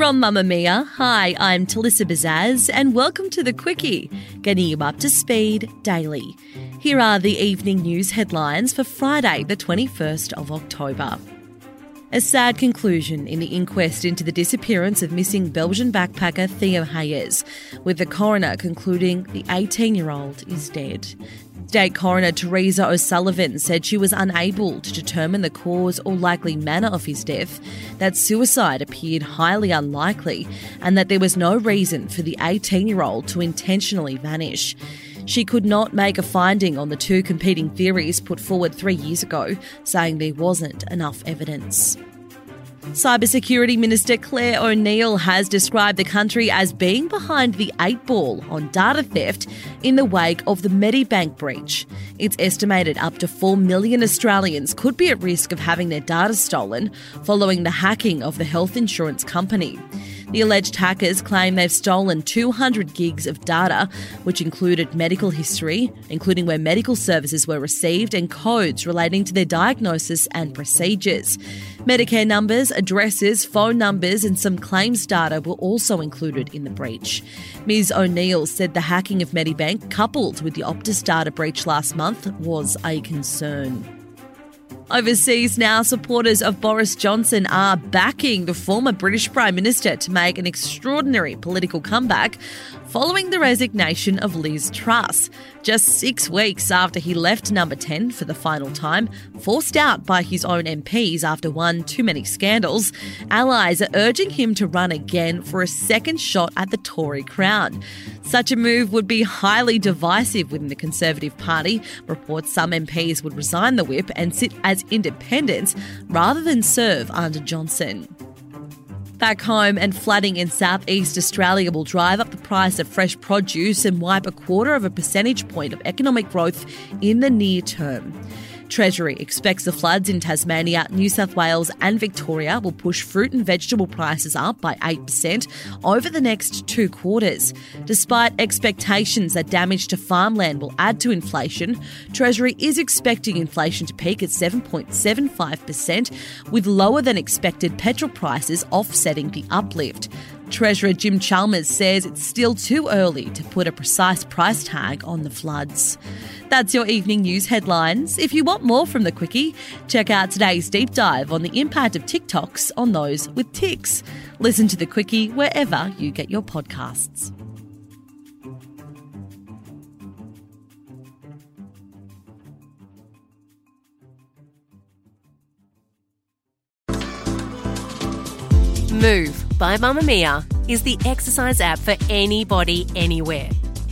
From Mamamia, hi, I'm Talissa Bazaz, and welcome to the Quicky, getting you up to speed daily. Here are the evening news headlines for Friday, the 21st of October. A sad conclusion in the inquest into the disappearance of missing Belgian backpacker Theo Hayez, with the coroner concluding the 18 year old is dead. State Coroner Teresa O'Sullivan said she was unable to determine the cause or likely manner of his death, that suicide appeared highly unlikely, and that there was no reason for the 18 year old to intentionally vanish. She could not make a finding on the two competing theories put forward three years ago, saying there wasn't enough evidence. Cybersecurity Minister Clare O'Neil has described the country as being behind the eight ball on data theft in the wake of the Medibank breach. It's estimated up to 4 million Australians could be at risk of having their data stolen following the hacking of the health insurance company. The alleged hackers claim they've stolen 200 gigs of data, which included medical history, including where medical services were received, and codes relating to their diagnosis and procedures. Medicare numbers, addresses, phone numbers, and some claims data were also included in the breach. Ms. O'Neil said the hacking of Medibank, coupled with the Optus data breach last month, was a concern. Overseas now, supporters of Boris Johnson are backing the former British Prime Minister to make an extraordinary political comeback following the resignation of Liz Truss, just six weeks after he left number 10 for the final time, forced out by his own MPs after one too many scandals. Allies are urging him to run again for a second shot at the Tory crown. Such a move would be highly divisive within the Conservative Party. Reports some MPs would resign the whip and sit as independents rather than serve under Johnson. Back home, and flooding in southeast Australia will drive up the price of fresh produce and wipe a quarter of a percentage point of economic growth in the near term. Treasury expects the floods in Tasmania, New South Wales, and Victoria will push fruit and vegetable prices up by 8% over the next two quarters. Despite expectations that damage to farmland will add to inflation, Treasury is expecting inflation to peak at 7.75%, with lower than expected petrol prices offsetting the uplift. Treasurer Jim Chalmers says it's still too early to put a precise price tag on the floods. That's your evening news headlines. If you want more from the Quicky, check out today's deep dive on the impact of TikToks on those with tics. Listen to the Quicky wherever you get your podcasts. Move by Mamamia is the exercise app for anybody, anywhere.